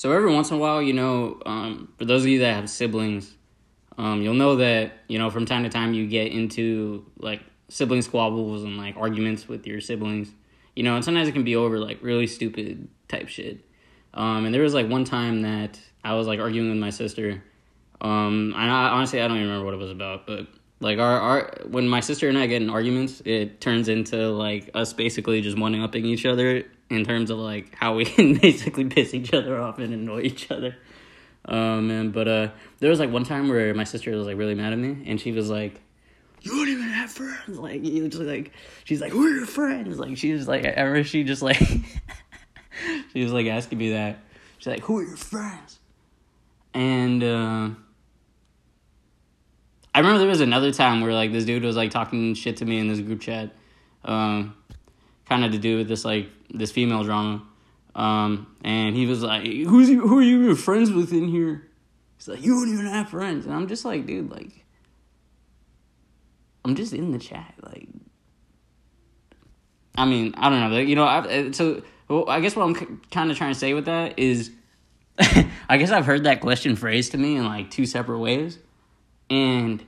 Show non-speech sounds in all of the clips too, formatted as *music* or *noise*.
so every once in a while, you know, um, for those of you that have siblings, um, you'll know that you know from time to time you get into like sibling squabbles and like arguments with your siblings, you know, and sometimes it can be over like really stupid type shit. Um, and there was like one time that I was like arguing with my sister. Um, and I honestly I don't even remember what it was about, but like our our when my sister and I get in arguments, it turns into like us basically just one upping each other in terms of like how we can *laughs* basically piss each other off and annoy each other. Um, and but uh, there was like one time where my sister was like really mad at me, and she was like, "You don't even have friends." Like you just like she's like, "Who are your friends?" Like she was like, ever she just like *laughs* she was like asking me that. She's like, "Who are your friends?" And uh, I remember there was another time where like this dude was like talking shit to me in this group chat, um, kind of to do with this like this female drama. Um, and he was like, "Who's you, who are you friends with in here?" He's like, "You don't even have friends," and I'm just like, "Dude, like, I'm just in the chat." Like, I mean, I don't know, you know. I, so, well, I guess what I'm kind of trying to say with that is, *laughs* I guess I've heard that question phrased to me in like two separate ways, and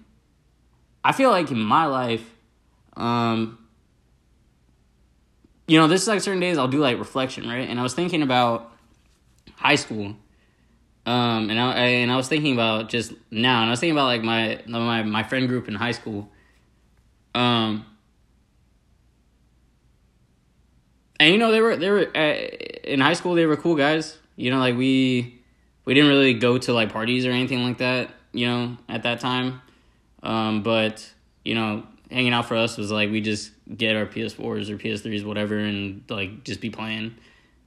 I feel like in my life, um, you know, this is like certain days I'll do like reflection, right? And I was thinking about high school. Um, and I, and I was thinking about just now, and I was thinking about like my my my friend group in high school. Um, and you know they were they were uh, in high school they were cool guys. You know, like we we didn't really go to like parties or anything like that. You know, at that time, um, but you know, hanging out for us was like we just get our PS4s or PS3s, whatever, and like just be playing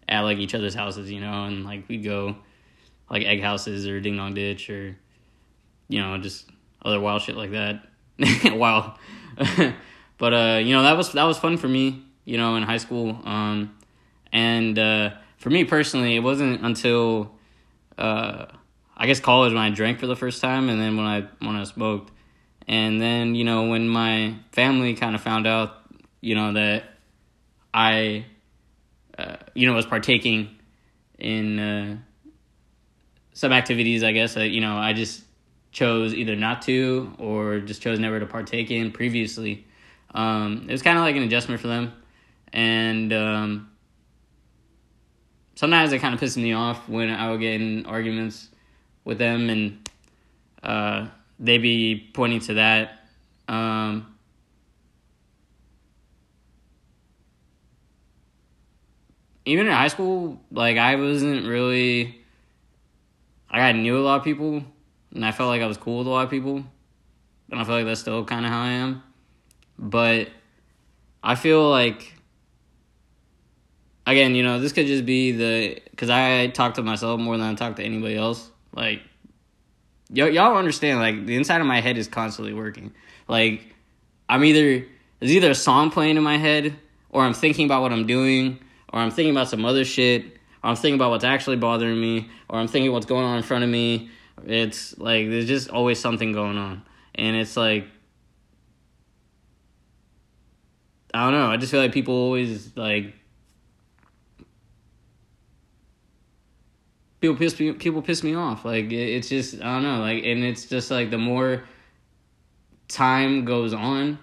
at like each other's houses, you know, and like we'd go like egg houses or ding dong ditch or you know just other wild shit like that. *laughs* wow, *laughs* but uh, you know that was that was fun for me, you know, in high school. Um, and uh, for me personally, it wasn't until uh, I guess college when I drank for the first time, and then when I when I smoked. And then, you know, when my family kind of found out, you know, that I, uh, you know, was partaking in uh, some activities, I guess, that, you know, I just chose either not to or just chose never to partake in previously. Um, it was kind of like an adjustment for them. And um, sometimes it kind of pissed me off when I would get in arguments with them and, uh, they be pointing to that. Um, even in high school, like I wasn't really. Like I knew a lot of people, and I felt like I was cool with a lot of people, and I feel like that's still kind of how I am. But I feel like again, you know, this could just be the because I talk to myself more than I talk to anybody else. Like y- y'all understand like the inside of my head is constantly working. Like i'm either there's either a song playing in my head or i'm thinking about what i'm doing or i'm thinking about some other shit or i'm thinking about what's actually bothering me or i'm thinking what's going on in front of me. It's like there's just always something going on. And it's like i don't know i just feel like people always like people piss me people piss me off. Like it's just I don't know. Like and it's just like the more time goes on,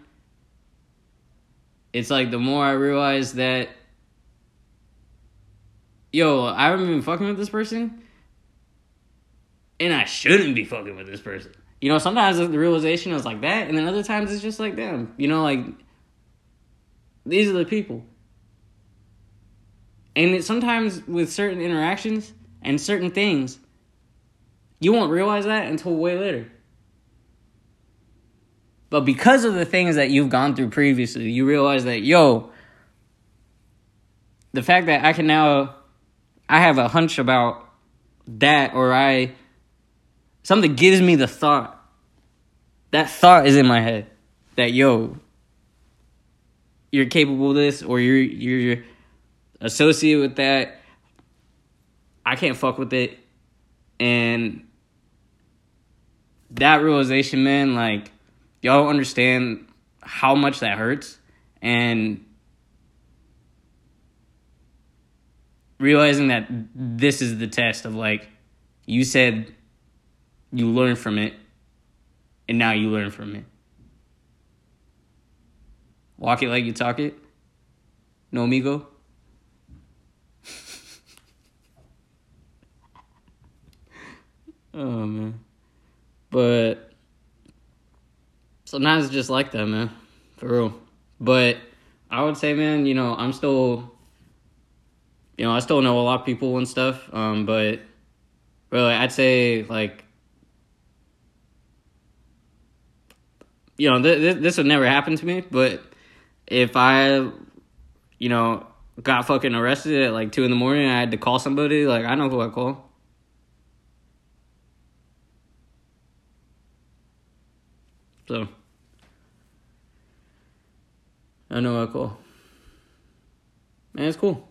it's like the more I realize that yo, I haven't been fucking with this person, and I shouldn't be fucking with this person. You know, sometimes the realization is like that, and then other times it's just like, damn, you know, like these are the people. And it, sometimes with certain interactions, and certain things, you won't realize that until way later. But because of the things that you've gone through previously, you realize that, yo, the fact that I can now, I have a hunch about that, or I, something gives me the thought. That thought is in my head that, yo, you're capable of this, or you're, you're associated with that I can't fuck with it. And that realization, man, like, y'all understand how much that hurts. And realizing that this is the test of like you said you learn from it and now you learn from it walk it like you talk it no amigo oh man but sometimes it's just like that man for real but i would say man you know i'm still you know, I still know a lot of people and stuff, um, but really, I'd say like, you know, th- th- this would never happen to me. But if I, you know, got fucking arrested at like two in the morning, I had to call somebody. Like, I know who I call. So, I know who cool. Man, it's cool.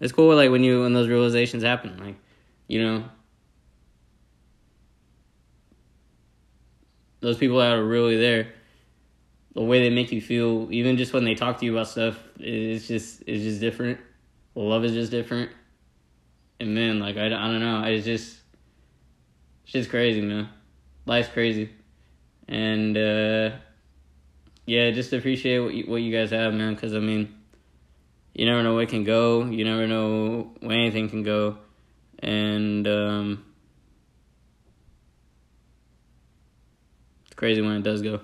It's cool like when you when those realizations happen like you know? Those people that are really there the way they make you feel even just when they talk to you about stuff it's just it's just different. Love is just different. And man like i, I don't know. It's just it's just crazy man. Life's crazy and uh yeah just appreciate what you, what you guys have man because i mean you never know where it can go. You never know where anything can go, and um, it's crazy when it does go.